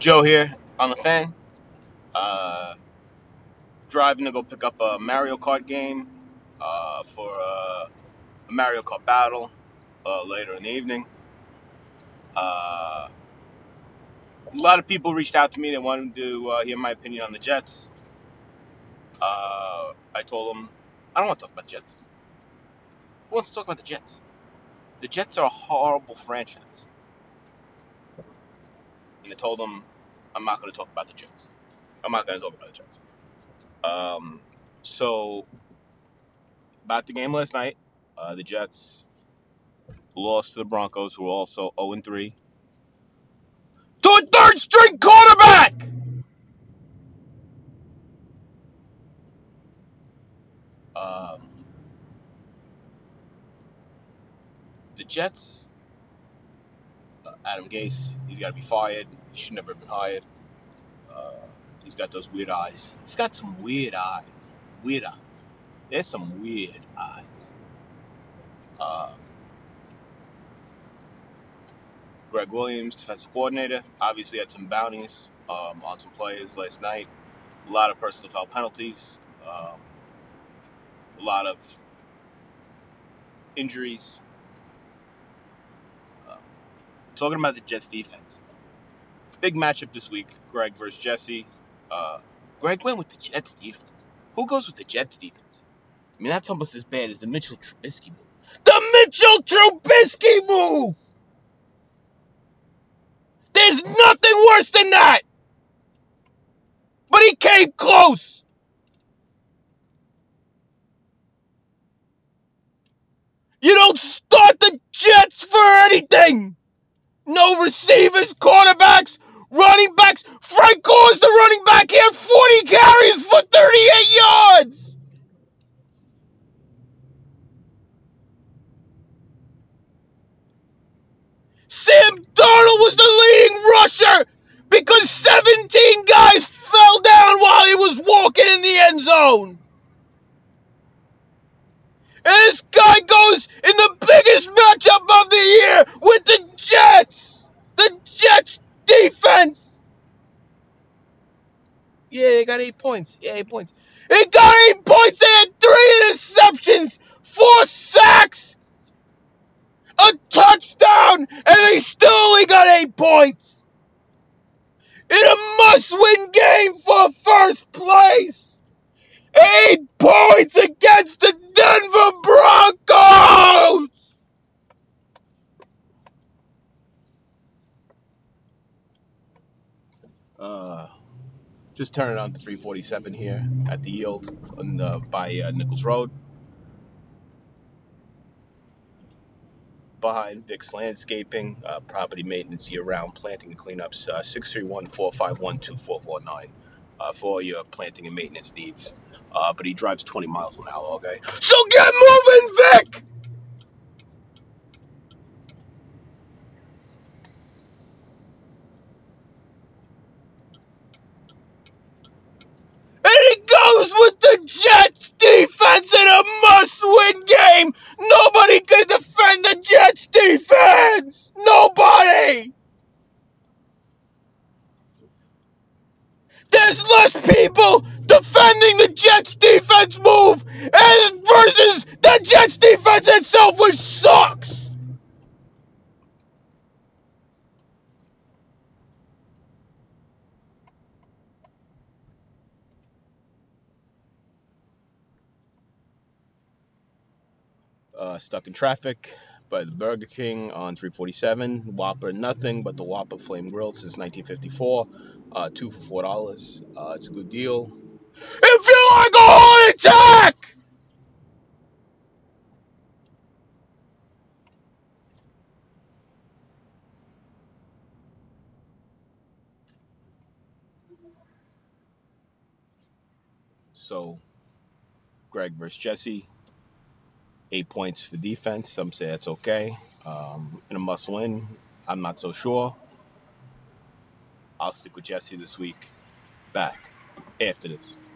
Joe here on the fan. Uh, driving to go pick up a Mario Kart game uh, for uh, a Mario Kart battle uh, later in the evening. Uh, a lot of people reached out to me. They wanted to uh, hear my opinion on the Jets. I told them I don't want to talk about the Jets. Who wants to talk about the Jets? The Jets are a horrible franchise. And I told them I'm not going to talk about the Jets. I'm not going to talk about the Jets. Um, so, about the game last night, uh, the Jets lost to the Broncos, who were also 0 3. To a third string quarterback! Um, the Jets, uh, Adam Gase, he's got to be fired. He should never have been hired. Uh, he's got those weird eyes. He's got some weird eyes. Weird eyes. There's some weird eyes. Uh, Gregg Williams, defensive coordinator, obviously had some bounties um, on some players last night. A lot of personal foul penalties. Um, a lot of injuries. Um, talking about the Jets defense. Big matchup this week, Greg versus Jesse. Uh, Greg went with the Jets defense. Who goes with the Jets defense? I mean, that's almost as bad as the Mitchell Trubisky move. The Mitchell Trubisky move! There's nothing worse than that! But he came close! You don't start the Jets for anything! No receivers, quarterbacks, running backs. Frank Gore is the running back. He had 40 carries for 38 yards! Sam Darnold was the leading rusher because 17 guys fell down while he was walking in the end zone. And this guy goes in the biggest matchup of the year with the Jets. The Jets defense. Yeah, they got eight points. Yeah, eight points. They got eight points. They had three interceptions, four sacks, a touchdown, and they still only got eight points. In a must-win game for first place. Eight points against the Denver Broncos! Uh, just turning on the 347 here at the yield on the, by uh, Nichols Road. Behind Vic's Landscaping, uh, property maintenance year round, planting and cleanups, uh, 631 451 2449 uh, for all your planting and maintenance needs. Uh, but he drives 20 miles an hour, okay? So get moving, Vic! And he goes with the Jets defense in a must-win game. Nobody can defend the Jets defense. Nobody. There's less people defending the Jets defense move as versus the Jets defense itself, which sucks. Uh, stuck in traffic by the Burger King on 347. Whopper, nothing but the Whopper Flame Grill since 1954. Uh, two for four dollars. Uh, it's a good deal. If you like a heart attack. So, Greg versus Jesse. Eight points for defense. Some say that's okay. Um, in a must win, I'm not so sure. I'll stick with Jesse this week. Back after this.